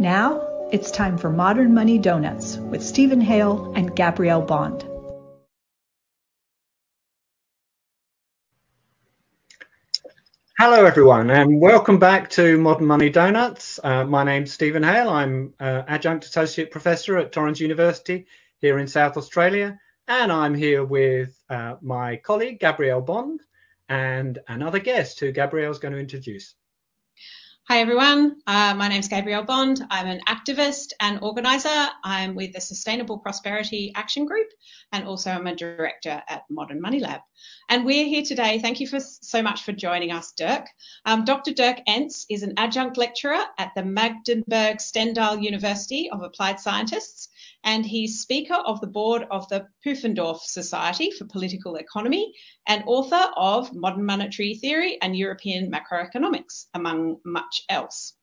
Now it's time for Modern Money Donuts with Steven Hail and Gabrielle Bond. Hello, everyone, and welcome back to Modern Money Donuts. Uh, my name's Steven Hail. I'm uh, adjunct associate professor at Torrens University here in South Australia, and I'm here with uh, my colleague Gabrielle Bond and another guest who Gabrielle's going to introduce. Hi everyone, uh, my name is Gabrielle Bond. I'm an activist and organiser. I'm with the Sustainable Prosperity Action Group and also I'm a director at Modern Money Lab. And we're here today. Thank you for so much for joining us, Dirk. Um, Dr. Dirk Ehnts is an adjunct lecturer at the Magdeburg Stendal University of Applied Scientists and he's Speaker of the Board of the Pufendorf Society for Political Economy and author of Modern Monetary Theory and European Macroeconomics, among much else.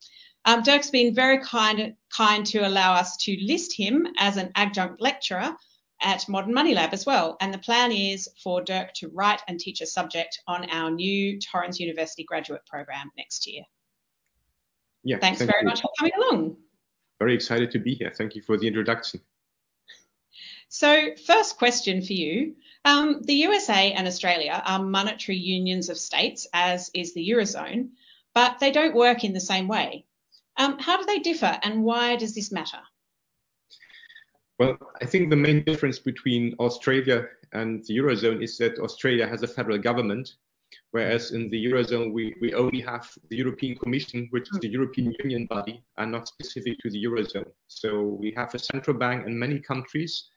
Um, Dirk's been very kind, kind to allow us to list him as an adjunct lecturer at Modern Money Lab as well. And the plan is for Dirk to write and teach a subject on our new Torrens University graduate program next year. Yeah, Thanks thank very you. much for coming along. Very excited to be here. Thank you for the introduction. So, first question for you. Um, the USA and Australia are monetary unions of states, as is the Eurozone, but they don't work in the same way. Um, how do they differ and why does this matter? Well, I think the main difference between Australia and the Eurozone is that Australia has a federal government, whereas in the Eurozone we, we only have the European Commission, which is the European Union body and not specific to the Eurozone. So we have a central bank in many countries,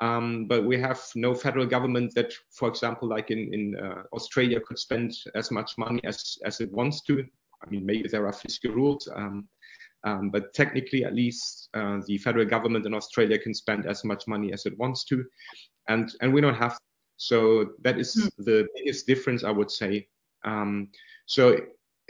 um, but we have no federal government that, for example, like in, in uh, Australia, could spend as much money as, as it wants to. I mean, maybe there are fiscal rules, um, um, but technically, at least, uh, the federal government in Australia can spend as much money as it wants to, and and we don't have. So that is mm. the biggest difference, I would say. Um, so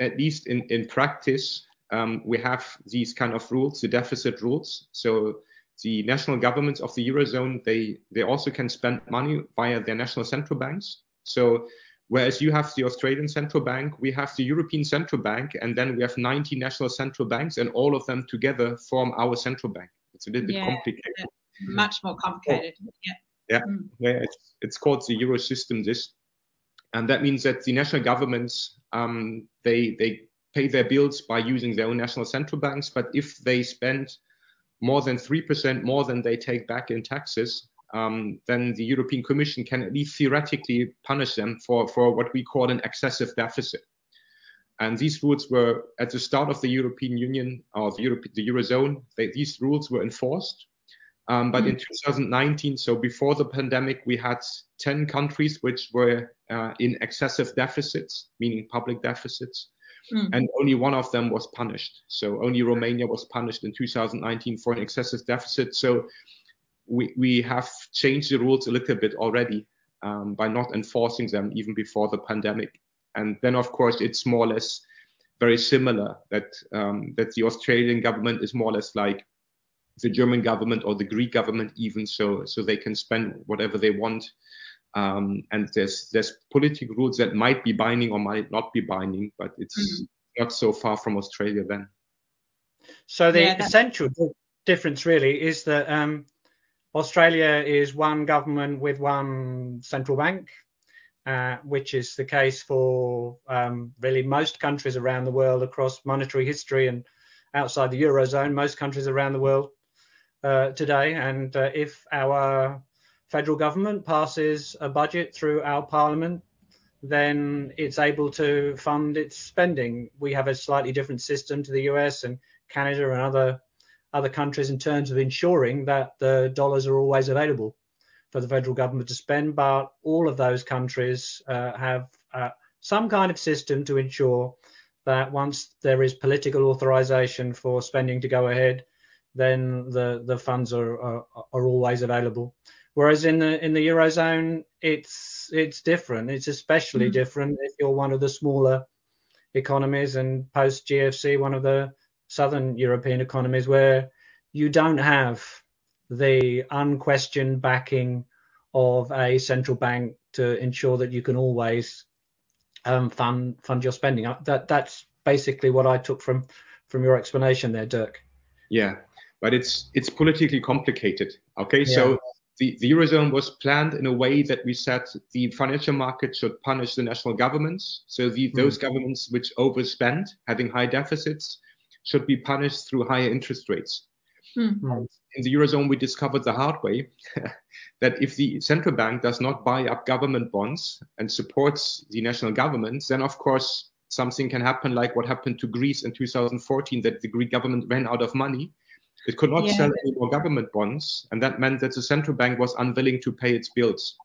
at least in in practice, um, we have these kind of rules, the deficit rules. So the national governments of the eurozone they they also can spend money via their national central banks. So whereas you have the Australian central bank, we have the European central bank, and then we have 90 national central banks, and all of them together form our central bank. It's a little bit complicated. Yeah. Much more complicated. Yeah. Yeah, mm. yeah it's, it's called the euro system. This, and that means that the national governments um, they they pay their bills by using their own national central banks, but if they spend more than 3% more than they take back in taxes, um, then the European Commission can at least theoretically punish them for, for what we call an excessive deficit. And these rules were at the start of the European Union or the, Europe, the Eurozone, they, these rules were enforced. Um, but mm. in 2019, so before the pandemic, we had 10 countries which were uh, in excessive deficits, meaning public deficits. Mm. And only one of them was punished. So only Romania was punished in 2019 for an excessive deficit. So we, we have changed the rules a little bit already um, by not enforcing them even before the pandemic. And then, of course, it's more or less very similar that um, that the Australian government is more or less like the German government or the Greek government even so so they can spend whatever they want um, and there's there's political rules that might be binding or might not be binding, but it's mm-hmm. not so far from Australia then. So the yeah, essential difference really is that um, Australia is one government with one central bank, uh, which is the case for um, really most countries around the world across monetary history and outside the eurozone, most countries around the world uh, today. And uh, if our federal government passes a budget through our parliament, then it's able to fund its spending. We have a slightly different system to the US and Canada and other other countries in terms of ensuring that the dollars are always available for the federal government to spend. But all of those countries uh, have uh, some kind of system to ensure that once there is political authorization for spending to go ahead, then the, the funds are, are, are always available. Whereas in the in the eurozone, it's it's different. It's especially mm. different if you're one of the smaller economies and post GFC, one of the southern European economies where you don't have the unquestioned backing of a central bank to ensure that you can always um, fund fund your spending. That that's basically what I took from from your explanation there, Dirk. Yeah, but it's it's politically complicated. Okay, yeah. so the, the eurozone was planned in a way that we said the financial market should punish the national governments. So the, mm. those governments which overspend, having high deficits, should be punished through higher interest rates. Mm. In the eurozone, we discovered the hard way that if the central bank does not buy up government bonds and supports the national governments, then of course something can happen like what happened to Greece in 2014, that the Greek government ran out of money it could not yeah. sell any more government bonds, and that meant that the central bank was unwilling to pay its bills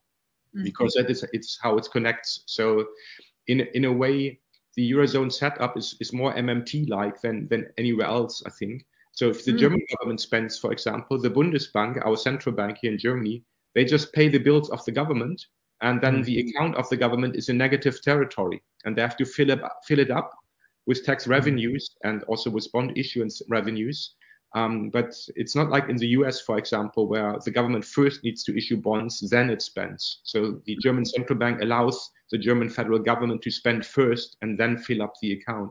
mm-hmm. because that is it's how it connects. So, in in a way, the eurozone setup is, is more MMT-like than than anywhere else, I think. So, if the mm German government spends, for example, the Bundesbank, our central bank here in Germany, they just pay the bills of the government, and then mm the account of the government is in negative territory, and they have to fill it fill it up with tax mm. revenues and also with bond issuance revenues. Um, but it's not like in the US, for example, where the government first needs to issue bonds, then it spends. So the German central bank allows the German federal government to spend first and then fill up the account.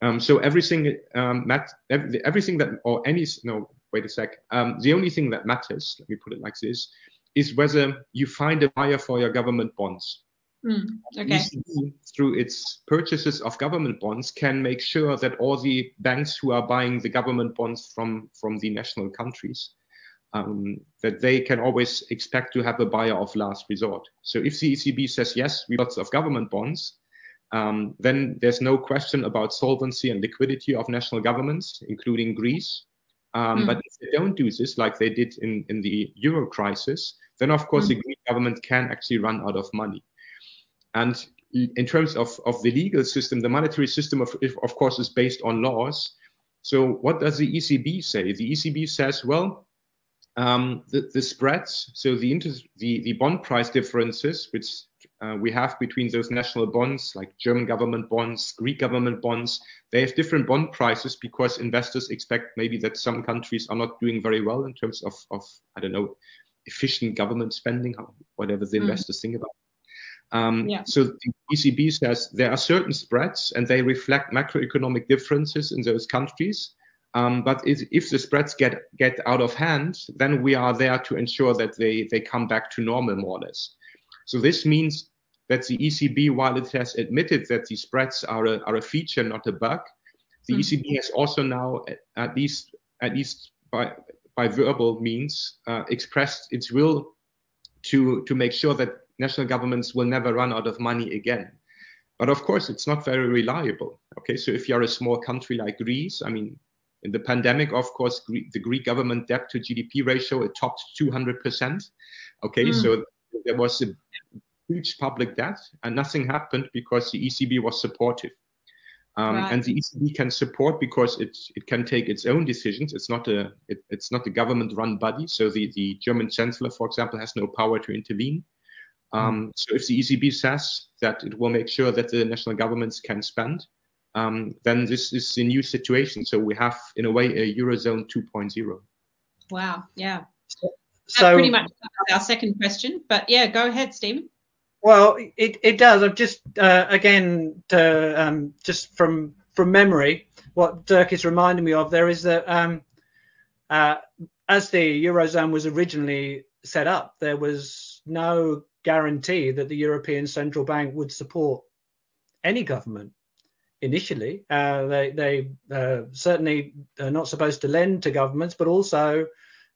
Um, so everything, um, mat- everything that, or any, no, wait a sec. Um, the only thing that matters, let me put it like this, is whether you find a buyer for your government bonds. Mm, okay. ECB, through its purchases of government bonds, can make sure that all the banks who are buying the government bonds from, from the national countries, um, that they can always expect to have a buyer of last resort. So if the ECB says, yes, we have lots of government bonds, um, then there's no question about solvency and liquidity of national governments, including Greece. Um, mm. But if they don't do this, like they did in, in the euro crisis, then of course mm. the Greek government can actually run out of money. And in terms of, of the legal system, the monetary system, of, of course, is based on laws. So what does the ECB say? The ECB says, well, um, the, the, spreads, so the, interest, the, the bond price differences, which uh, we have between those national bonds, like German government bonds, Greek government bonds, they have different bond prices because investors expect maybe that some countries are not doing very well in terms of, of I don't know, efficient government spending, whatever the mm. investors think about. Um, yeah. So the ECB says there are certain spreads and they reflect macroeconomic differences in those countries. Um, but if, if, the spreads get, get out of hand, then we are there to ensure that they, they come back to normal more or less. So this means that the ECB, while it has admitted that the spreads are a, are a feature, not a bug, the mm-hmm. ECB has also now, at least at least by, by verbal means, uh, expressed its will to, to make sure that national governments will never run out of money again. But of course, it's not very reliable. Okay, so if you're a small country like Greece, I mean, in the pandemic, of course, the Greek government debt to GDP ratio it topped 200%. Okay, mm. so there was a huge public debt, and nothing happened because the ECB was supportive. Um, right. And the ECB can support because it it can take its own decisions. It's not a it, it's not a government-run body. So the the German chancellor, for example, has no power to intervene. Um, so if the ECB says that it will make sure that the national governments can spend, um, then this is a new situation. So we have, in a way, a eurozone 2.0. Wow. Yeah. So, That's pretty much our second question. But yeah, go ahead, Steven. Well, it, it does. I've just uh, again to, um, just from from memory, what Dirk is reminding me of there is that um, uh, as the eurozone was originally set up, there was no guarantee that the European Central Bank would support any government initially. Uh, they they uh, certainly are not supposed to lend to governments, but also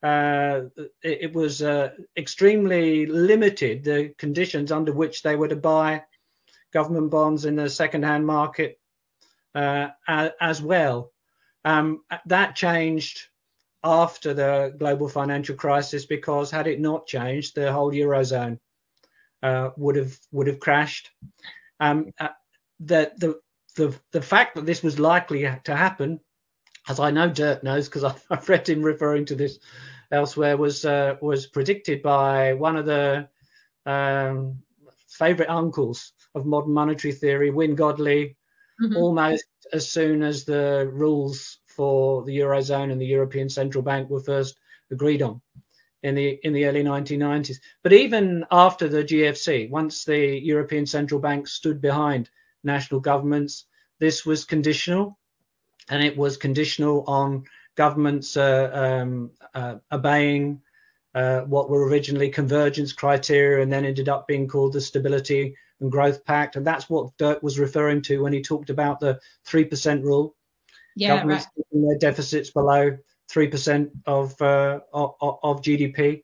uh, it, it, was uh, extremely limited the conditions under which they were to buy government bonds in the second-hand market uh, as well. Um, that changed after the global financial crisis because had it not changed, the whole eurozone uh, would have would have crashed. Um, uh, the, the the the fact that this was likely to happen, as I know Dirk knows because I've read him referring to this elsewhere, was uh, was predicted by one of the um, favourite uncles of modern monetary theory, Wynne Godley, mm-hmm. almost as soon as the rules for the eurozone and the European Central Bank were first agreed on in the in the early 1990s. But even after the GFC, once the European Central Bank stood behind national governments, this was conditional, and it was conditional on governments uh, um, uh, obeying uh, what were originally convergence criteria and then ended up being called the Stability and Growth Pact. And that's what Dirk was referring to when he talked about the 3% rule. Yeah, Governments right. keeping their deficits below 3% of, uh, of, of, GDP.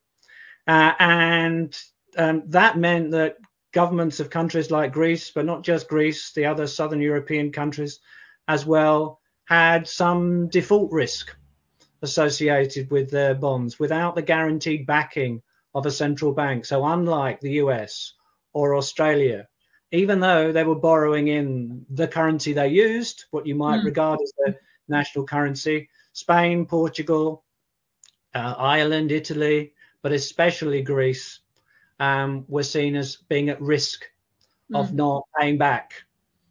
Uh, and um, that meant that governments of countries like Greece, but not just Greece, the other southern European countries as well, had some default risk associated with their bonds without the guaranteed backing of a central bank. So, unlike the US or Australia, even though they were borrowing in the currency they used, what you might mm. regard as their national currency, Spain, Portugal, uh, Ireland, Italy, but especially Greece, um, were seen as being at risk mm. of not paying back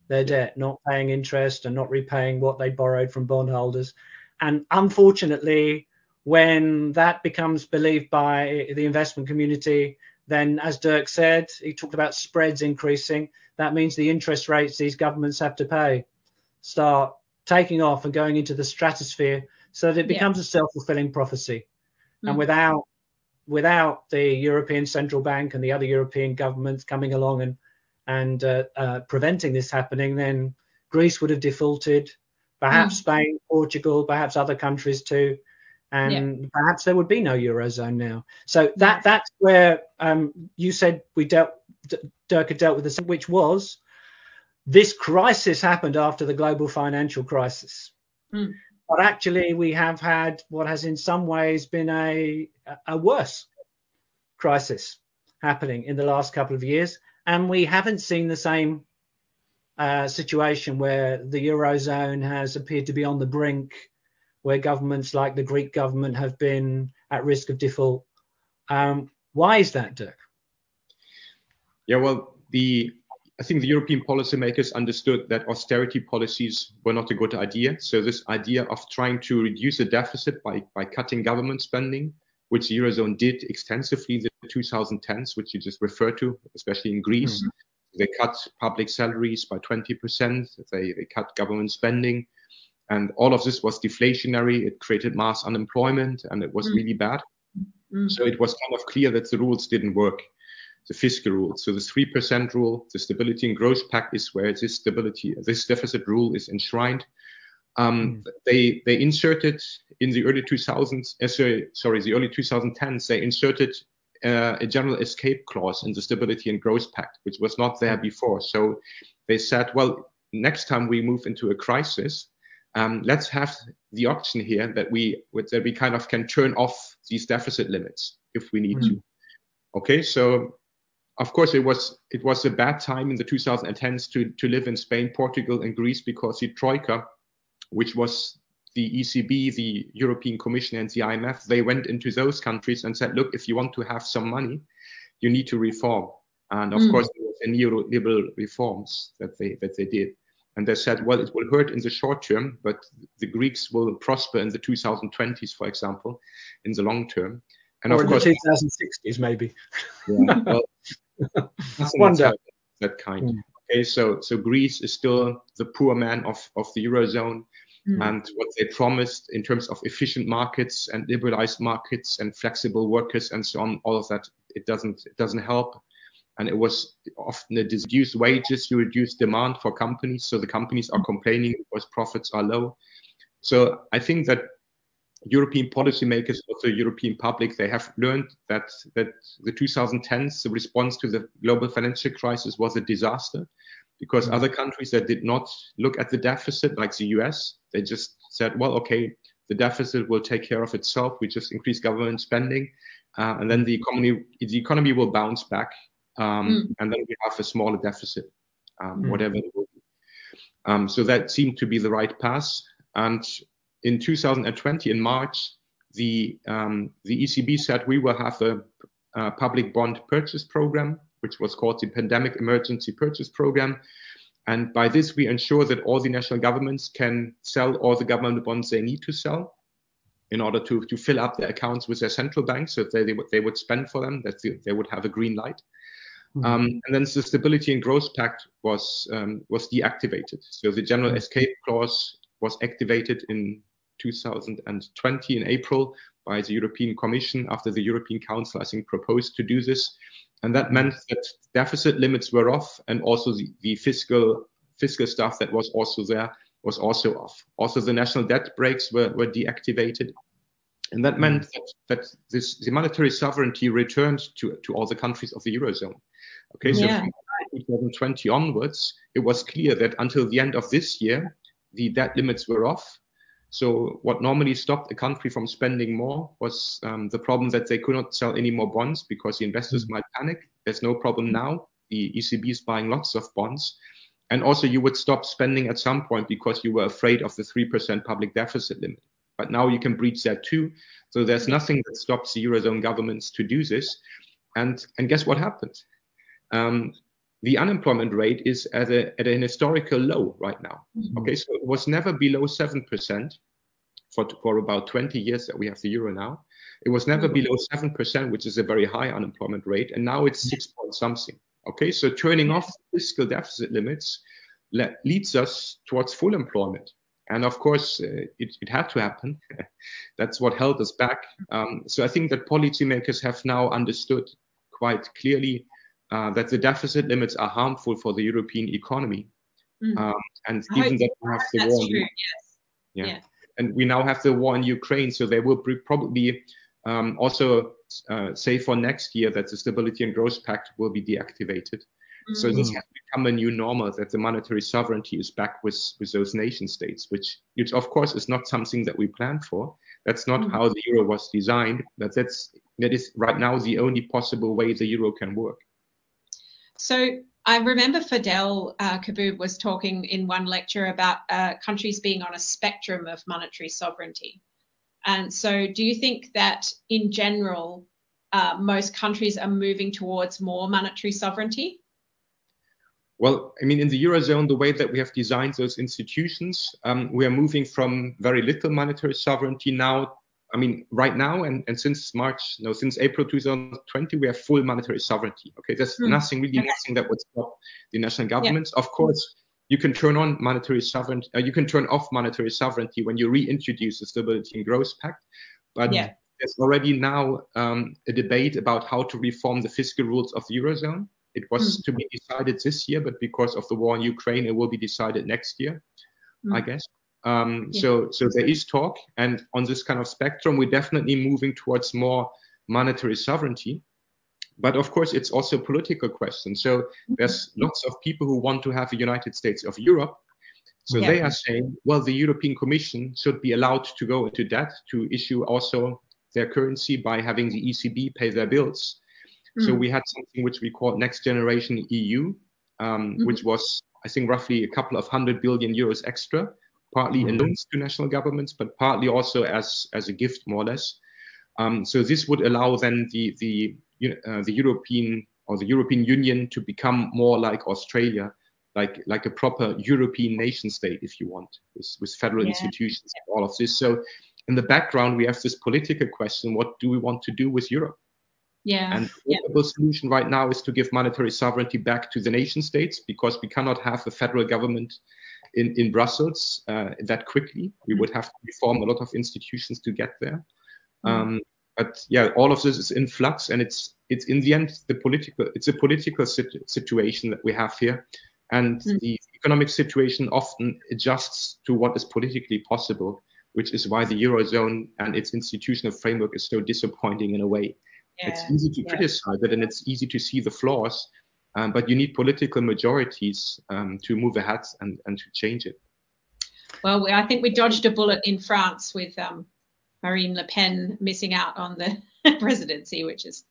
their debt, not paying interest, and not repaying what they borrowed from bondholders. And unfortunately, when that becomes believed by the investment community, then as Dirk said, he talked about spreads increasing. That means the interest rates these governments have to pay start taking off and going into the stratosphere so that it becomes yeah. a self-fulfilling prophecy. Mm. And without without the European Central Bank and the other European governments coming along and and uh, uh, preventing this happening, then Greece would have defaulted, perhaps mm. Spain, Portugal, perhaps other countries too, and yeah. perhaps there would be no eurozone now. So that that's where um, you said we dealt, Dirk had dealt with this, which was this crisis happened after the global financial crisis. Mm. But actually, we have had what has in some ways been a, a worse crisis happening in the last couple of years. And we haven't seen the same uh, situation where the Eurozone has appeared to be on the brink, where governments like the Greek government have been at risk of default. Um, why is that, Dirk? Yeah, well, the I think the European policymakers understood that austerity policies were not a good idea. So this idea of trying to reduce the deficit by, by cutting government spending, which the Eurozone did extensively in the 2010s, which you just referred to, especially in Greece. Mm-hmm. They cut public salaries by 20%. They, they cut government spending. And all of this was deflationary. It created mass unemployment and it was mm-hmm. really bad. Mm-hmm. So it was kind of clear that the rules didn't work the fiscal rule. So the 3% rule, the Stability and Growth Pact is where this stability, this deficit rule is enshrined. Um, mm. they they inserted in the early 2000s, uh, sorry, sorry, the early 2010s, they inserted uh, a general escape clause in the Stability and Growth Pact, which was not there before. So they said, well, next time we move into a crisis, um, let's have the option here that we that we kind of can turn off these deficit limits if we need mm. to. Okay, so of course, it was it was a bad time in the 2010s to to live in Spain, Portugal, and Greece because the troika, which was the ECB, the European Commission, and the IMF, they went into those countries and said, look, if you want to have some money, you need to reform. And of mm. course, there was a neoliberal reforms that they that they did. And they said, well, it will hurt in the short term, but the Greeks will prosper in the 2020s, for example, in the long term. And or of course, the 2060s, maybe. Yeah, well, That kind. Mm. Okay, so so Greece is still the poor man of, of the eurozone, mm. and what they promised in terms of efficient markets and liberalized markets and flexible workers and so on, all of that it doesn't it doesn't help. And it was often the reduced wages, you reduce demand for companies, so the companies are complaining because profits are low. So I think that European policymakers, also European public, they have learned that that the 2010s, the response to the global financial crisis was a disaster, because mm-hmm. other countries that did not look at the deficit, like the US, they just said, well, okay, the deficit will take care of itself. We just increase government spending, uh, and then the economy the economy will bounce back, um, mm. and then we have a smaller deficit, um, mm. whatever it will be. Um, so that seemed to be the right path, and in 2020, in March, the, um, the ECB said we will have a, a, public bond purchase program, which was called the Pandemic Emergency Purchase Program. And by this, we ensure that all the national governments can sell all the government bonds they need to sell in order to, to fill up their accounts with their central banks so they, they, would, they would spend for them, that they, they would have a green light. Mm-hmm. Um, and then the Stability and Growth Pact was um, was deactivated. So the General mm-hmm. Escape Clause was activated in 2020 in April by the European Commission after the European Council, I think, proposed to do this. And that meant that deficit limits were off and also the, the fiscal fiscal stuff that was also there was also off. Also, the national debt brakes were, were deactivated. And that meant that, that this, the monetary sovereignty returned to, to all the countries of the Eurozone. Okay, so yeah. from 2020 onwards, it was clear that until the end of this year, the debt limits were off. So what normally stopped a country from spending more was um, the problem that they could not sell any more bonds because the investors mm. might panic. There's no problem now. The ECB is buying lots of bonds. And also you would stop spending at some point because you were afraid of the 3% public deficit limit. But now you can breach that too. So there's nothing that stops the Eurozone governments to do this. And, and guess what happened? Um, the unemployment rate is at, a, at an historical low right now. Mm-hmm. Okay, so it was never below 7% for, for about 20 years that we have the euro now. It was never mm-hmm. below 7%, which is a very high unemployment rate. And now it's 6 point something. Okay, so turning off fiscal deficit limits le- leads us towards full employment. And of course, uh, it, it, had to happen. That's what held us back. Um, so I think that policymakers have now understood quite clearly uh, that the deficit limits are harmful for the European economy. Mm. Um, and I given that we have the war, true, yes. yeah. yeah. and we now have the war in Ukraine, so there will probably um, also uh, say for next year that the Stability and Growth Pact will be deactivated. Mm-hmm. So this mm. has become a new normal that the monetary sovereignty is back with, with those nation states, which, which of course is not something that we planned for. That's not mm-hmm. how the euro was designed. But that's that is right now the only possible way the euro can work. So I remember Fadhel uh, Kaboub was talking in one lecture about uh, countries being on a spectrum of monetary sovereignty. And so, do you think that in general, uh, most countries are moving towards more monetary sovereignty? Well, I mean, in the Eurozone, the way that we have designed those institutions, um, we are moving from very little monetary sovereignty now. I mean, right now and, and since March, no, since April 2020, we have full monetary sovereignty. Okay, there's mm. nothing, really okay. nothing that would stop the national governments. Yeah. Of course, you can turn on monetary sovereignty, uh, you can turn off monetary sovereignty when you reintroduce the Stability and Growth Pact. But yeah. there's already now um, a debate about how to reform the fiscal rules of the Eurozone. It was mm. to be decided this year, but because of the war in Ukraine, it will be decided next year, mm. I guess. Um, yeah. So, so there is talk, and on this kind of spectrum, we're definitely moving towards more monetary sovereignty. But of course, it's also a political question. So there's lots of people who want to have a United States of Europe. So yeah. they are saying, well, the European Commission should be allowed to go into debt to issue also their currency by having the ECB pay their bills. Mm. So we had something which we called Next Generation EU, um, mm-hmm. which was, I think, roughly a couple of hundred billion euros extra, partly mm-hmm. in loans to national governments, but partly also as as a gift, more or less. Um, so this would allow then the the uh, the European or the European Union to become more like Australia, like like a proper European nation state, if you want, with, with federal yeah. institutions and all of this. So in the background, we have this political question: What do we want to do with Europe? Yeah. And the yeah. solution right now is to give monetary sovereignty back to the nation states because we cannot have a federal government in, in Brussels uh, that quickly. We mm. would have to reform a lot of institutions to get there. Mm. Um, but yeah, all of this is in flux, and it's it's in the end the political it's a political sit- situation that we have here, and mm. the economic situation often adjusts to what is politically possible, which is why the eurozone and its institutional framework is so disappointing in a way. Yeah. It's easy to yeah. criticize it, and it's easy to see the flaws, um, but you need political majorities um, to move ahead and, and to change it. Well, I think we dodged a bullet in France with um, Marine Le Pen missing out on the presidency, which is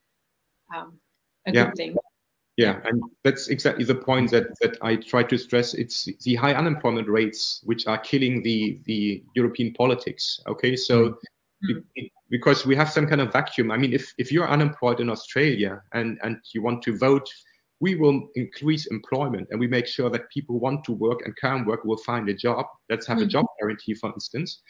um, a yeah. good thing. Yeah, and that's exactly the point that, that I try to stress. It's the high unemployment rates which are killing the, the European politics. Okay, so mm-hmm. because we have some kind of vacuum. I mean, if, if you're unemployed in Australia and, and you want to vote, we will increase employment and we make sure that people want to work and can work will find a job. Let's have mm-hmm. a job guarantee, for instance.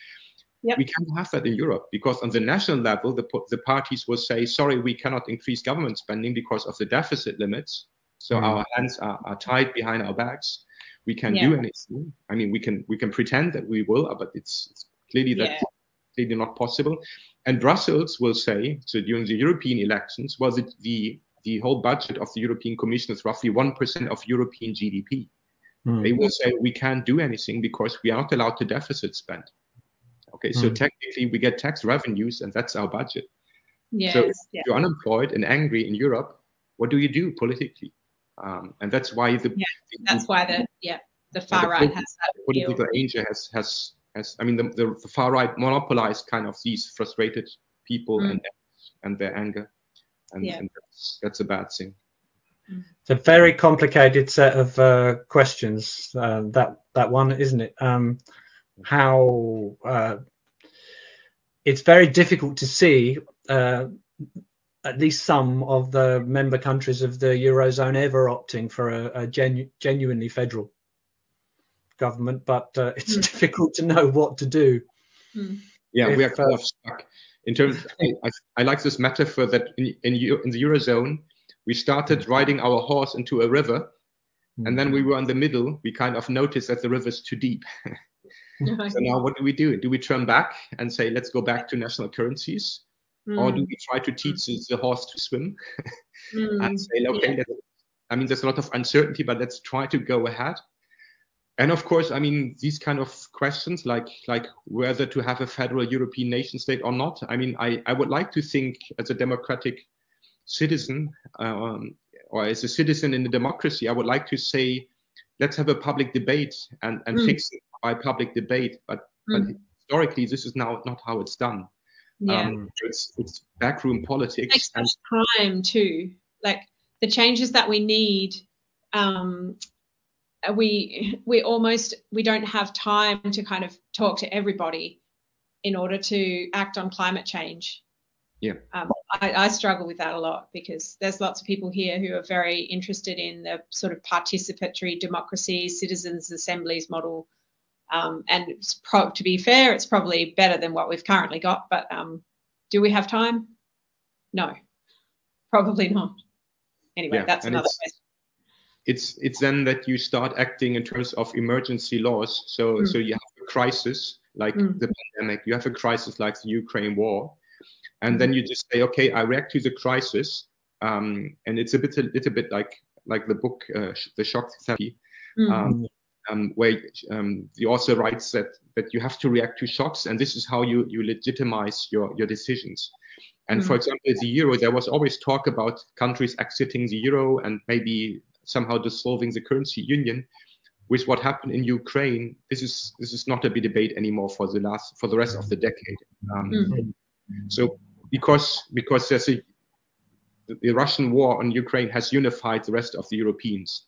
Yep. We can't have that in Europe because on the national level, the, the parties will say, sorry, we cannot increase government spending because of the deficit limits. So mm. our hands are, are, tied behind our backs. We can't yeah. do anything. I mean, we can we can pretend that we will, but it's, it's clearly that yeah. clearly not possible. And Brussels will say, so during the European elections, was it the the whole budget of the European Commission is roughly 1% of European GDP. Mm. They will say we can't do anything because we are not allowed to deficit spend. Okay, mm. so hmm. technically we get tax revenues and that's our budget. Yes, so if yeah. you're unemployed and angry in Europe, what do you do politically? Um, and that's why the yeah, that's why the yeah the far right has that political angel has has has I mean the, the, the, far right monopolized kind of these frustrated people mm. and and their anger, and, yeah. and that's, that's a bad thing. It's a very complicated set of uh, questions. Uh, that that one, isn't it? Um, how uh, it's very difficult to see uh, at least some of the member countries of the eurozone ever opting for a, a genu- genuinely federal government, but uh, it's mm. difficult to know what to do. Mm. Yeah, if, we are kind of stuck. In terms, I, I, I, like this metaphor that in, in, in, the eurozone, we started riding our horse into a river, and then we were in the middle. We kind of noticed that the river is too deep. so now, what do we do? Do we turn back and say, let's go back to national currencies? Mm. Or do we try to teach the horse to swim mm. and say, okay, yeah. I mean, there's a lot of uncertainty, but let's try to go ahead. And of course, I mean, these kind of questions, like like whether to have a federal European nation state or not. I mean, I, I would like to think as a democratic citizen um, or as a citizen in a democracy, I would like to say, let's have a public debate and, and mm. fix it by public debate. But, mm. but historically, this is now not how it's done. Yeah. Um, it's, it's backroom politics. It takes and, time too. Like the changes that we need, um, we we almost we don't have time to kind of talk to everybody in order to act on climate change. Yeah. Um, I, I, struggle with that a lot because there's lots of people here who are very interested in the sort of participatory democracy, citizens' assemblies model um, and pro- to be fair, it's probably better than what we've currently got. But um, do we have time? No, probably not. Anyway, yeah, that's another question. It's it's then that you start acting in terms of emergency laws. So mm. so you have a crisis like mm. the pandemic. You have a crisis like the Ukraine war, and mm. then you just say, okay, I react to the crisis. Um, and it's a bit a little bit like like the book uh, the shock therapy. Mm. Um, um, where um, the author writes that that you have to react to shocks, and this is how you you legitimize your your decisions. And mm-hmm. for example, the euro, there was always talk about countries exiting the euro and maybe somehow dissolving the currency union. With what happened in Ukraine, this is this is not a big debate anymore for the last for the rest of the decade. Um, mm-hmm. So because because there's a the Russian war on Ukraine has unified the rest of the Europeans.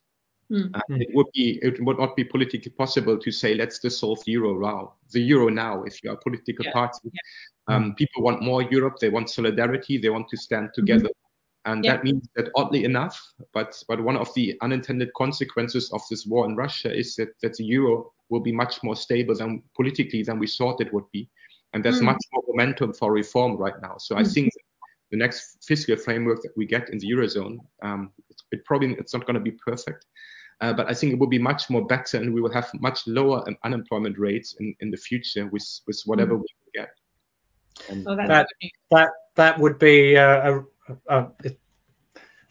Mm. Uh, it would be it would not be politically possible to say let's dissolve the euro now. The euro now, if you are a political yeah. party, yeah. Um, people want more Europe. They want solidarity. They want to stand mm-hmm. together. And yeah. that means that oddly enough, but but one of the unintended consequences of this war in Russia is that, that the euro will be much more stable than politically than we thought it would be. And there's mm. much more momentum for reform right now. So mm. I think the next fiscal framework that we get in the eurozone, um, it, it probably it's not going to be perfect, uh, but I think it will be much more better, and we will have much lower unemployment rates in, in the future with with whatever mm. we get. And oh, that that that would be uh, a, a, a,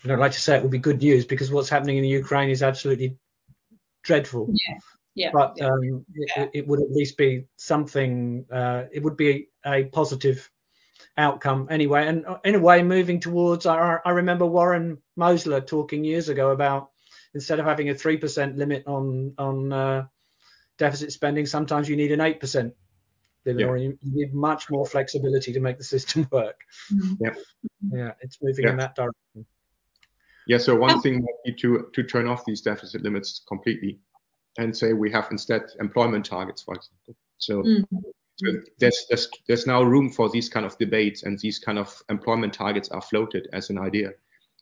I don't like to say it would be good news because what's happening in the Ukraine is absolutely dreadful. Yeah. Yeah, but yeah. Um, yeah. It, it, would at least be something. Uh, it would be a positive outcome anyway. And uh, in a way, moving towards. I, I remember Warren Mosler talking years ago about instead of having a 3% limit on on uh, deficit spending, sometimes you need an 8% limit, yeah. or you, need much more flexibility to make the system work. Mm-hmm. Yeah, yeah, it's moving yeah. in that direction. Yeah, so one thing might be to to turn off these deficit limits completely, and say we have instead employment targets, for example. So. Mm-hmm. So there's, there's there's now room for these kind of debates and these kind of employment targets are floated as an idea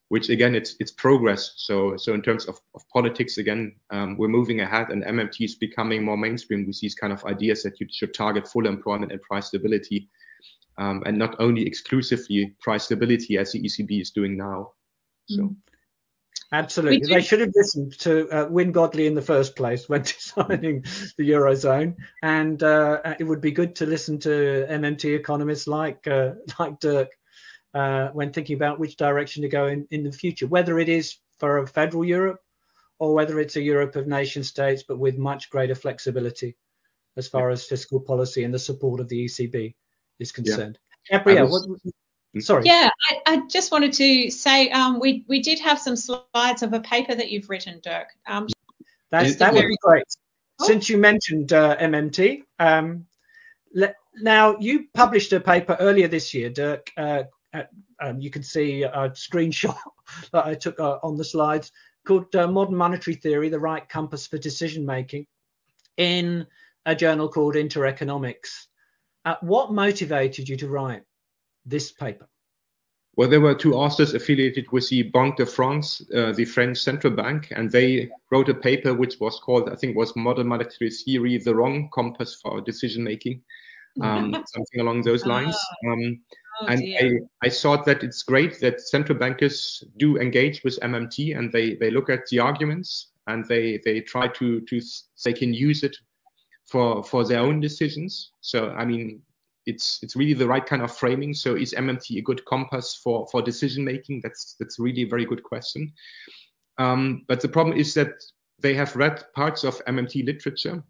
which again it's it's progress. So so in terms of, of politics again, um, we're moving ahead, and MMT is becoming more mainstream with these kind of ideas that you should target full employment and price stability, um, and not only exclusively price stability as the ECB is doing now. So. Mm. Absolutely. They should have listened to uh, Wynne Godley in the first place when designing the Eurozone. And uh, it would be good to listen to MMT economists like uh, like Dirk uh, when thinking about which direction to go in, in the future, whether it is for a federal Europe or whether it's a Europe of nation states, but with much greater flexibility as far as fiscal policy and the support of the ECB is concerned. Yeah. Gabrielle, was, what, hmm? sorry. Yeah, I, I, just wanted to say um, we we did have some slides of a paper that you've written, Dirk. Um, That's, that would be great. Oh. Since you mentioned uh, MMT, um, le- now you published a paper earlier this year, Dirk. Uh, at, um, you can see a screenshot that I took uh, on the slides called uh, Modern Monetary Theory: The Right Compass for Decision Making in a journal called Intereconomics. Uh, what motivated you to write this paper? Well, there were two authors affiliated with the Banque de France, uh, the French central bank, and they wrote a paper which was called, I think, was Modern Monetary Theory: The Wrong Compass for Decision Making, um, something along those lines. Ah. Um, oh, and I, I, thought that it's great that central bankers do engage with MMT and they, they look at the arguments and they, they try to, to they can use it for for their own decisions. So I mean, it's it's really the right kind of framing. So is MMT a good compass for for decision making? That's that's really a very good question. Um, but the problem is that they have read parts of MMT literature,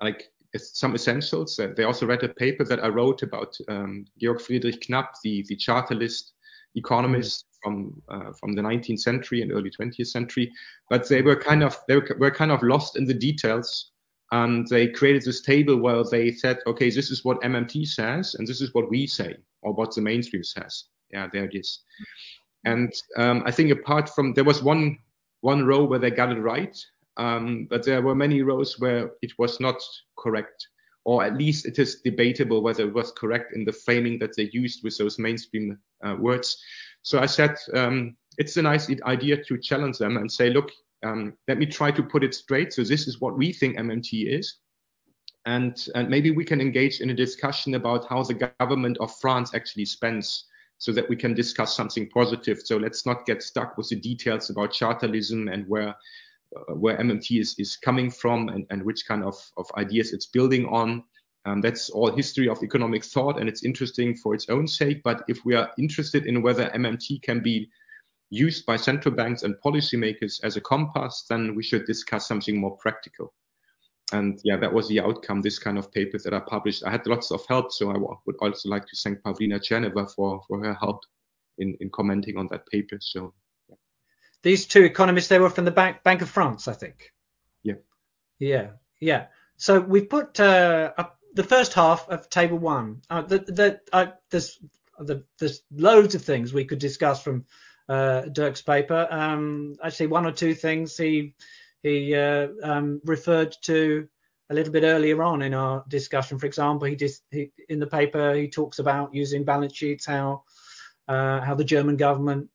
like some essentials. They also read a paper that I wrote about um, Georg Friedrich Knapp, the the chartalist economist mm. from uh, from the 19th century and early 20th century. But they were kind of they were kind of lost in the details and they created this table where they said, okay, this is what MMT says, and this is what we say, or what the mainstream says. Yeah, there it is. And um, I think apart from there was one one row where they got it right, um, but there were many rows where it was not correct, or at least it is debatable whether it was correct in the framing that they used with those mainstream uh, words. So I said um, it's a nice idea to challenge them and say, look, um, let me try to put it straight. So this is what we think MMT is. And, and maybe we can engage in a discussion about how the government of France actually spends so that we can discuss something positive. So let's not get stuck with the details about chartalism and where uh, where MMT is, is coming from and, and which kind of, of ideas it's building on. Um, that's all history of economic thought and it's interesting for its own sake. But if we are interested in whether MMT can be used by central banks and policymakers as a compass, then we should discuss something more practical. And yeah, that was the outcome, this kind of papers that I published. I had lots of help, so I would also like to thank Pavlina Tcherneva for, for her help in, in commenting on that paper. So yeah. These two economists, they were from the Bank, Bank of France, I think. Yeah. Yeah, yeah. So we've put uh, up the first half of table one. Uh, the, the, uh, there's, the, there's loads of things we could discuss from uh, Dirk's paper. Um, actually, one or two things he he uh, um, referred to a little bit earlier on in our discussion. For example, he, he in the paper he talks about using balance sheets, how uh, how the German government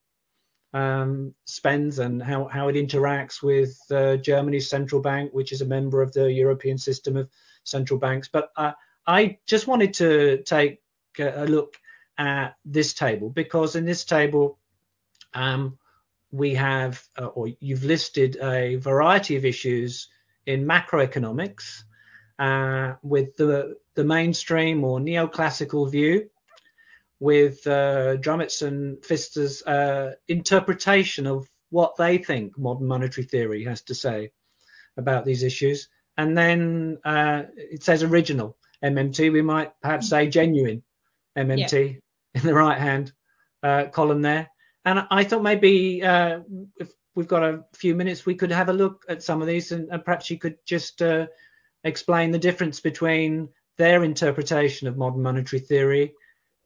um, spends and how, how it interacts with uh, Germany's central bank, which is a member of the European system of central banks. But uh, I just wanted to take a look at this table because in this table um, we have, uh, or you've listed a variety of issues in macroeconomics uh, with the, the mainstream or neoclassical view, with uh, Drumetz's and Pfister's uh, interpretation of what they think modern monetary theory has to say about these issues. And then uh, it says original MMT, we might perhaps say genuine MMT yeah. in the right hand uh, column there. And I thought maybe uh, if we've got a few minutes, we could have a look at some of these, and, and perhaps you could just uh, explain the difference between their interpretation of modern monetary theory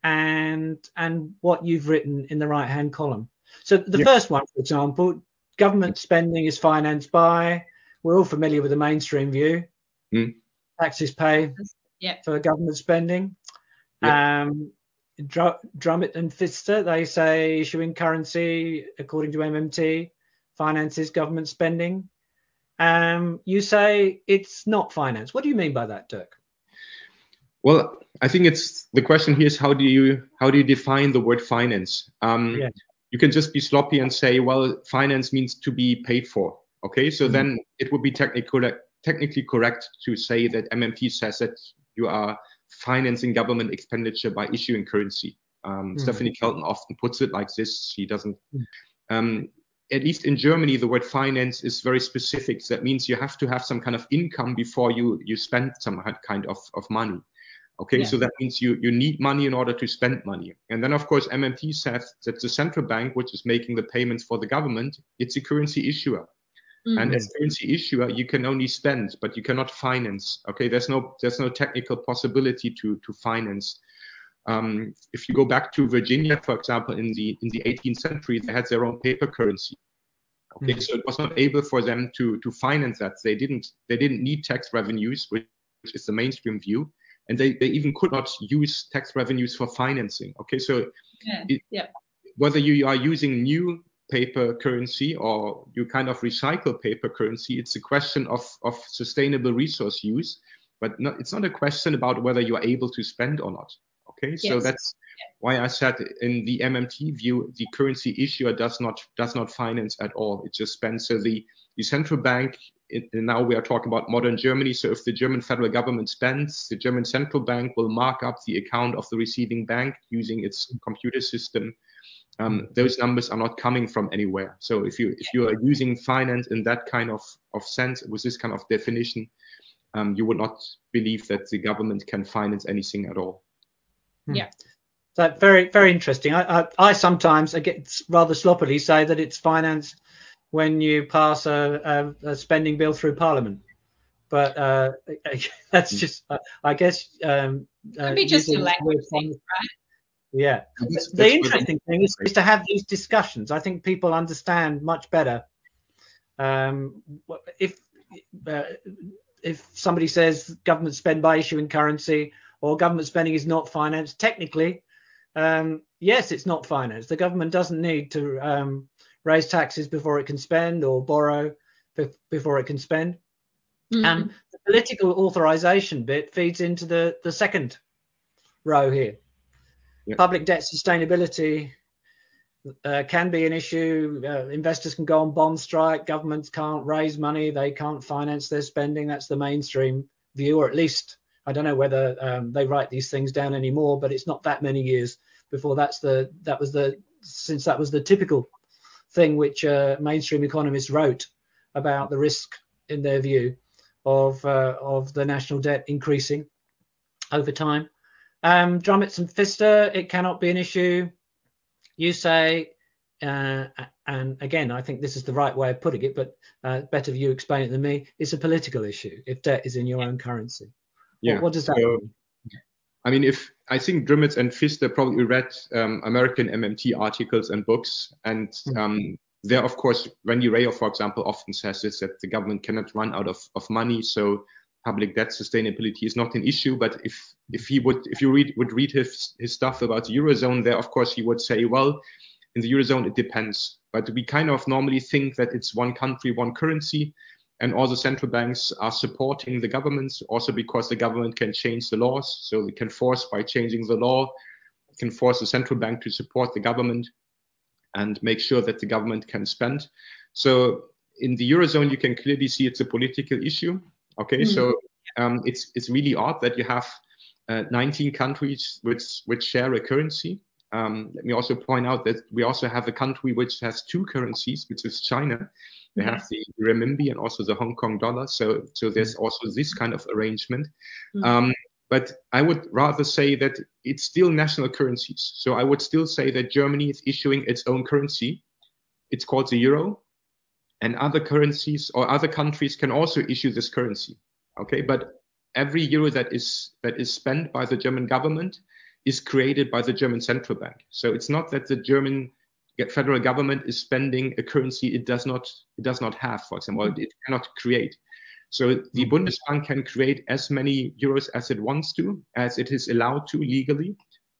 and and what you've written in the right hand column. So the yeah. first one, for example, government spending is financed by. We're all familiar with the mainstream view. Mm. Taxes pay yeah. for government spending. Yeah. Um, Drumetz and Pfister, they say issuing currency, according to MMT, finances government spending. Um, you say it's not finance. What do you mean by that, Dirk? Well, I think it's the question here is how do you how do you define the word finance? Um, yeah. you can just be sloppy and say, well, finance means to be paid for. Okay, so mm-hmm. then it would be technically technically correct to say that MMT says that you are financing government expenditure by issuing currency. Um, mm. Stephanie Kelton often puts it like this. She doesn't. Mm. Um, at least in Germany, the word finance is very specific. That means you have to have some kind of income before you you spend some kind of, of money. Okay, yeah. so that means you, you need money in order to spend money. And then, of course, MMT says that the central bank, which is making the payments for the government, it's a currency issuer. Mm-hmm. And as currency issuer, you can only spend, but you cannot finance. Okay, there's no there's no technical possibility to to finance. Um, if you go back to Virginia, for example, in the in the 18th century, they had their own paper currency. Okay, mm-hmm. so it was not able for them to to finance that. They didn't they didn't need tax revenues, which, is the mainstream view, and they, they even could not use tax revenues for financing. Okay, so yeah. It, yeah. whether you are using new paper currency or you kind of recycle paper currency. It's a question of, of sustainable resource use, but not, it's not a question about whether you are able to spend or not. Okay, yes. so that's why I said in the MMT view, the currency issuer does not does not finance at all. It just spends. So the, the central bank, it, now we are talking about modern Germany. So if the German federal government spends, the German central bank will mark up the account of the receiving bank using its computer system um, those numbers are not coming from anywhere. So if you if you are using finance in that kind of, of sense with this kind of definition, um, you would not believe that the government can finance anything at all. Hmm. Yeah. So very very interesting. I, I, I sometimes I get rather sloppily say that it's financed when you pass a, a, a spending bill through Parliament. But uh, that's hmm. just, I guess. Um, uh, Could be just a language thing, right? Yeah. That's, the interesting thing is, is, to have these discussions. I think people understand much better. Um, if uh, if somebody says government spend by issuing currency or government spending is not financed, technically, um, yes, it's not financed. The government doesn't need to um, raise taxes before it can spend or borrow before it can spend. Mm-hmm. And the political authorization bit feeds into the, the second row here. Public debt sustainability uh, can be an issue. Uh, investors can go on bond strike. Governments can't raise money. They can't finance their spending. That's the mainstream view, or at least I don't know whether um, they write these things down anymore. But it's not that many years before that's the that was the since that was the typical thing which uh, mainstream economists wrote about the risk in their view of uh, of the national debt increasing over time. Um, Drumetz and Pfister, it cannot be an issue. You say, uh, and again, I think this is the right way of putting it, but uh, better you explain it than me. It's a political issue if debt is in your own currency. Yeah. What, what does that so, mean? I mean, if I think Drumetz and Pfister probably read um, American MMT articles and books, and mm-hmm. um, there, of course, Randy Wray, for example, often says this that the government cannot run out of, of money, so public debt sustainability is not an issue. But if if he would if you read would read his his stuff about the eurozone, there of course he would say, well, in the eurozone it depends. But we kind of normally think that it's one country, one currency, and all the central banks are supporting the governments also because the government can change the laws, so they can force by changing the law, can force the central bank to support the government and make sure that the government can spend. So in the eurozone, you can clearly see it's a political issue Okay, mm-hmm. so um, it's it's really odd that you have uh, 19 countries which which share a currency. Um, let me also point out that we also have a country which has two currencies, which is China. They mm-hmm. have the renminbi and also the Hong Kong dollar. So so there's mm-hmm. also this kind of arrangement. Mm-hmm. Um, but I would rather say that it's still national currencies. So I would still say that Germany is issuing its own currency. It's called the euro and other currencies or other countries can also issue this currency. Okay, but every euro that is that is spent by the German government is created by the German central bank. So it's not that the German federal government is spending a currency it does not it does not have, for example, it cannot create. So the mm-hmm. Bundesbank can create as many euros as it wants to, as it is allowed to legally.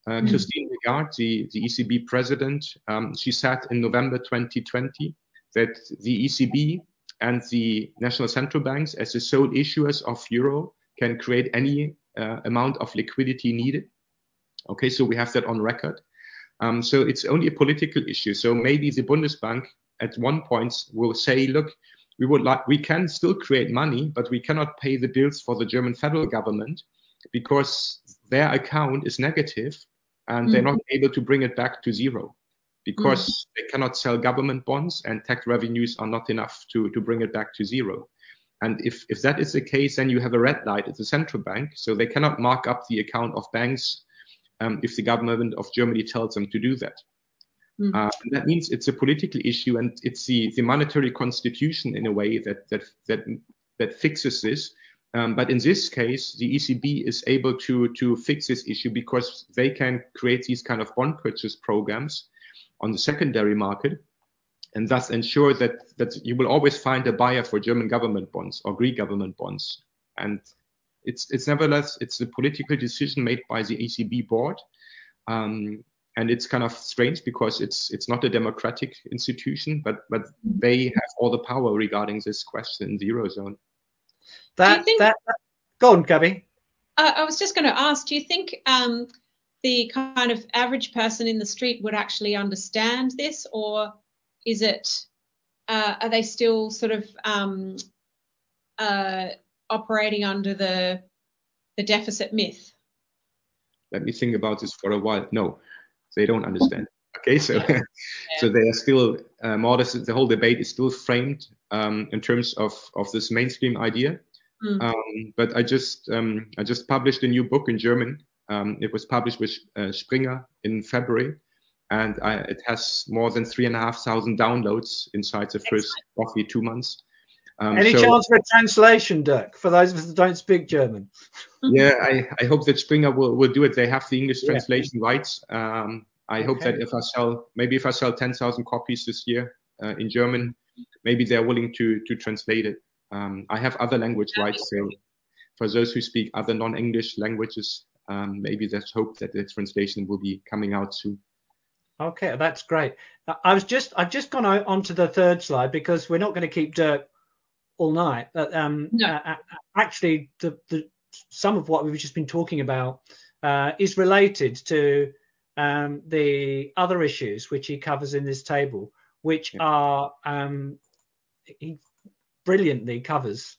Uh, mm-hmm. Christine Lagarde, the, the ECB president, um, she said in November 2020 that the ECB and the national central banks, as the sole issuers of euro, can create any uh, amount of liquidity needed. Okay, so we have that on record. Um, so it's only a political issue. So maybe the Bundesbank at one point will say, look, we would like we can still create money, but we cannot pay the bills for the German federal government because their account is negative and mm. they're not able to bring it back to zero because mm. they cannot sell government bonds and tax revenues are not enough to, to bring it back to zero. And if, if that is the case, then you have a red light at the central bank. So they cannot mark up the account of banks um, if the government of Germany tells them to do that. Mm. Uh, that means it's a political issue and it's the, the monetary constitution in a way that, that, that, that fixes this. Um, but in this case, the ECB is able to, to fix this issue because they can create these kind of bond purchase programs on the secondary market and thus ensure that, that you will always find a buyer for German government bonds or Greek government bonds. And it's, it's nevertheless, it's a political decision made by the ECB board. Um, and it's kind of strange because it's it's not a democratic institution, but but they have all the power regarding this question in the eurozone. That think, that, that go on, Gabby. Uh, I was just going to ask, do you think um, the kind of average person in the street would actually understand this, or is it uh, are they still sort of um, uh, operating under the the deficit myth? Let me think about this for a while. No, they don't understand. Okay, so yeah. so they are still uh, more the whole debate is still framed um, in terms of of this mainstream idea. Mm. Um, but I just um, I just published a new book in German. Um, it was published with uh, Springer in February, and I, it has more than three and a half thousand downloads inside the first roughly two months. Um, Any so, chance for a translation, Dirk, for those of us that don't speak German? yeah, I, I hope that Springer will, will do it. They have the English yeah. translation rights. Um, I okay. hope that if I sell, maybe if I sell 10,000 copies this year uh, in German, maybe they're willing to to translate it. Um, I have other language rights, so for those who speak other non-English languages, um, maybe there's hope that the translation will be coming out soon. Okay, that's great. I was just I've just gone on to the third slide because we're not going to keep Dirk all night. Um, no. Uh, actually, the, the, some of what we've just been talking about uh, is related to um, the other issues which he covers in this table, which yeah. are um, he brilliantly covers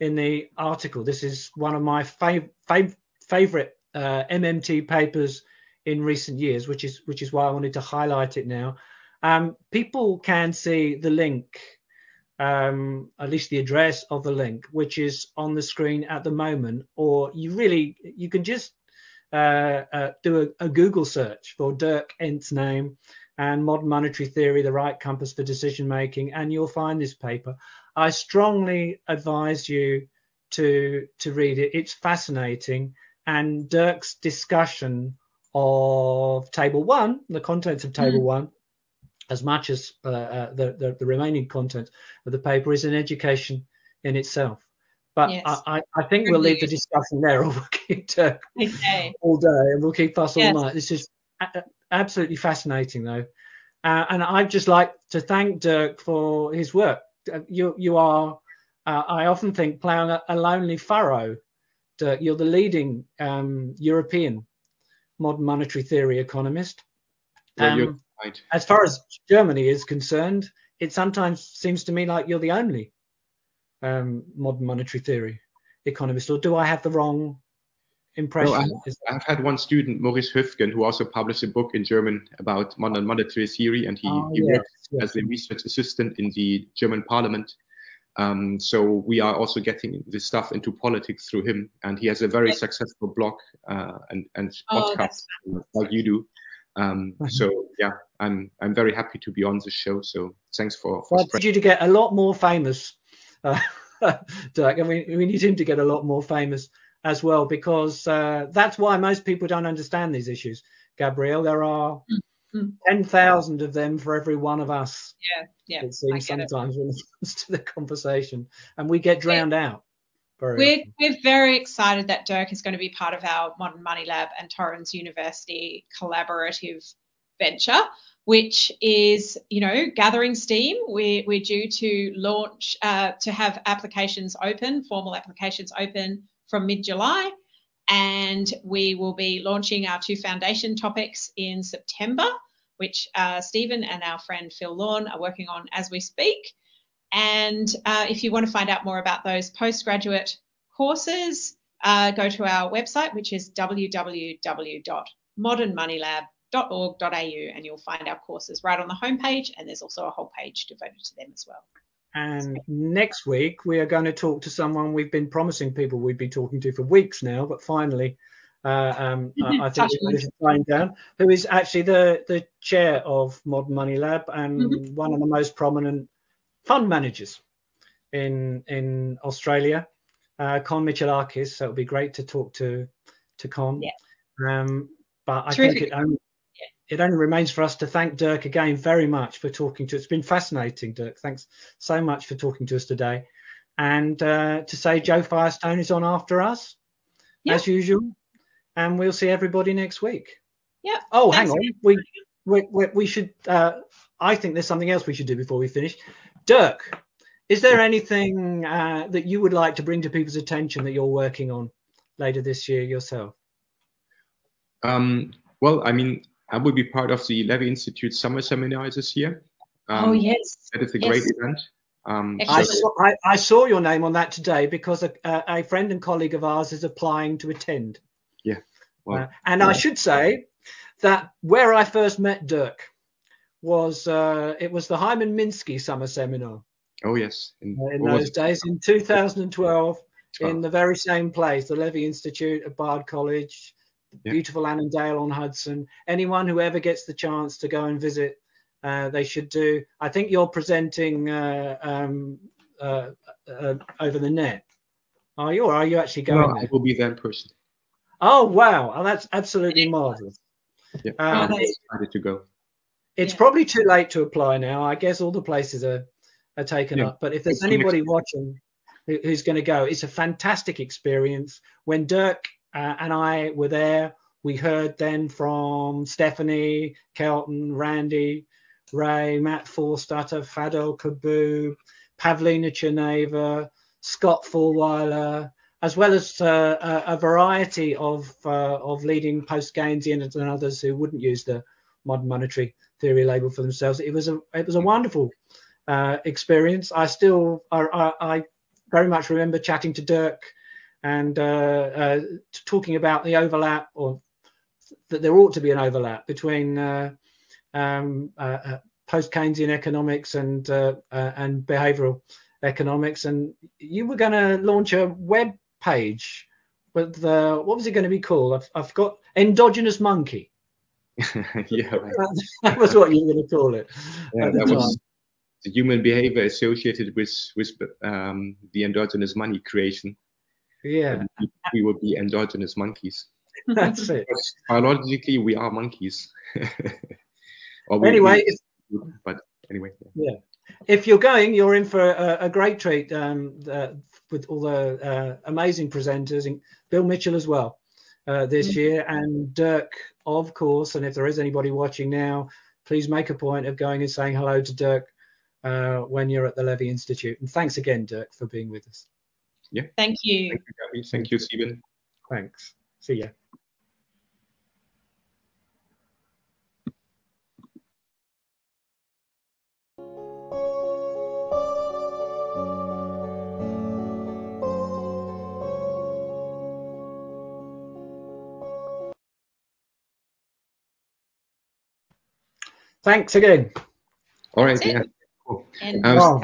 in the article. This is one of my fav- fav- favorite uh, MMT papers in recent years, which is which is why I wanted to highlight it now. Um, people can see the link um, at least the address of the link, which is on the screen at the moment, or you really you can just uh, uh, do a, a, Google search for Dirk Ehnts' name and modern monetary theory, the right compass for decision making, and you'll find this paper. I strongly advise you to to read it. It's fascinating, and Dirk's discussion of Table One, the contents of Table mm. One, as much as uh, uh, the, the, the remaining content of the paper is an education in itself. But yes. I, I, think we'll leave the discussion there, or we'll keep Dirk okay. all day, and we'll keep us yes. all night. This is a- absolutely fascinating, though, uh, and I'd just like to thank Dirk for his work. Uh, you you are, uh, I often think, ploughing a, a, lonely furrow. Dirk, you're the leading um, European modern monetary theory economist. Um, Right. As far as Germany is concerned, it sometimes seems to me like you're the only um, modern monetary theory economist, or do I have the wrong impression? No, I, have had one student, Maurice Höfgen, who also published a book in German about modern monetary theory, and he, oh, he yes, worked yes. as a research assistant in the German parliament. Um, so we are also getting this stuff into politics through him, and he has a very successful blog uh, and, and oh, podcast like you do. Um. So yeah, I'm I'm very happy to be on the show. So thanks for. for well, you to get a lot more famous, uh, Dirk, and we we need him to get a lot more famous as well because uh, that's why most people don't understand these issues. Gabrielle, there are mm-hmm. Ten thousand of them for every one of us. Yeah, yeah. It seems sometimes it. when it comes to the conversation, and we get drowned yeah. out. We're, we're very excited that Dirk is going to be part of our Modern Money Lab and Torrens University collaborative venture, which is, you know, gathering steam. We're, we're due to launch, uh, to have applications open, formal applications open from mid July. And we will be launching our two foundation topics in September, which uh, Steven and our friend Phil Lawn are working on as we speak. And uh, if you want to find out more about those postgraduate courses, uh, go to our website, which is www.modernmoneylab.org.au, and you'll find our courses right on the homepage. And there's also a whole page devoted to them as well. And next week, we are going to talk to someone we've been promising people we'd be talking to for weeks now, but finally, uh, um, I, I think this is flying down, who is actually the, the chair of Modern Money Lab and mm-hmm. one of the most prominent fund managers in in Australia uh, Con Michalakis. So it would be great to talk to to Con. Yeah. Um, but I Terrific. think it only it only remains for us to thank Dirk again very much for talking to us. It's been fascinating, Dirk. Thanks so much for talking to us today. And uh, to say Joe Firestone is on after us, yeah. as usual. And we'll see everybody next week. Yeah. Oh, Thanks. hang on. We, we, we, we should, uh, I think there's something else we should do before we finish. Dirk, is there anything uh, that you would like to bring to people's attention that you're working on later this year yourself? Um, well, I mean, I will be part of the Levy Institute summer seminar this year. Um, oh yes, that is a yes. great event. Um, I, saw, I, I, saw, your name on that today because a, a, friend and colleague of ours is applying to attend. Yeah. Well, uh, and yeah. I should say that where I first met Dirk was uh, it was the Hyman Minsky summer seminar. Oh yes, in, in those days in 2012, in the very same place, the Levy Institute at Bard College, yeah. beautiful Annandale on Hudson. Anyone who ever gets the chance to go and visit, uh, they should do. I think you're presenting uh, um, uh, uh over the net. Are you, or are you actually going? No, I will be there in person. Oh wow, oh, that's absolutely marvelous. Yeah, um, I'm excited to go. It's yeah. probably too late to apply now. I guess all the places are are taken yeah. up. But if there's anybody watching who, who's going to go, it's a fantastic experience. When Dirk uh, and I were there, we heard then from Stephanie, Kelton, Randy, Wray, Matt Forstater, Fadhel Kaboub, Pavlina Tcherneva, Scott Fullwiler, as well as uh, a, a, variety of uh, of leading post-Keynesians and others who wouldn't use the modern monetary theory label for themselves. It was a it was a wonderful uh, experience. I still, I, I, very much remember chatting to Dirk and uh, uh, talking about the overlap, or that there ought to be an overlap between uh, um, uh, post Keynesian economics and and behavioural economics. And you were going to launch a web page with what was it going to be called? I've, I've got endogenous monkey. yeah, that was what you were going to call it. Yeah, that was the human behavior associated with with um, the endogenous money creation. Yeah, we, we would be endogenous monkeys. That's it. biologically, we are monkeys. we, anyway, we, but anyway. Yeah. yeah. If you're going, you're in for a, a great treat um, uh, with all the uh, amazing presenters, and Bill Mitchell as well uh, this mm-hmm. year, and Dirk, of course. And if there is anybody watching now, please make a point of going and saying hello to Dirk uh, when you're at the Levy Institute. And thanks again, Dirk, for being with us. Yeah. Thank you. Thank you, Gabby. Thank you, Steven. Thanks. See ya. Thanks again. All right. Yeah. And um,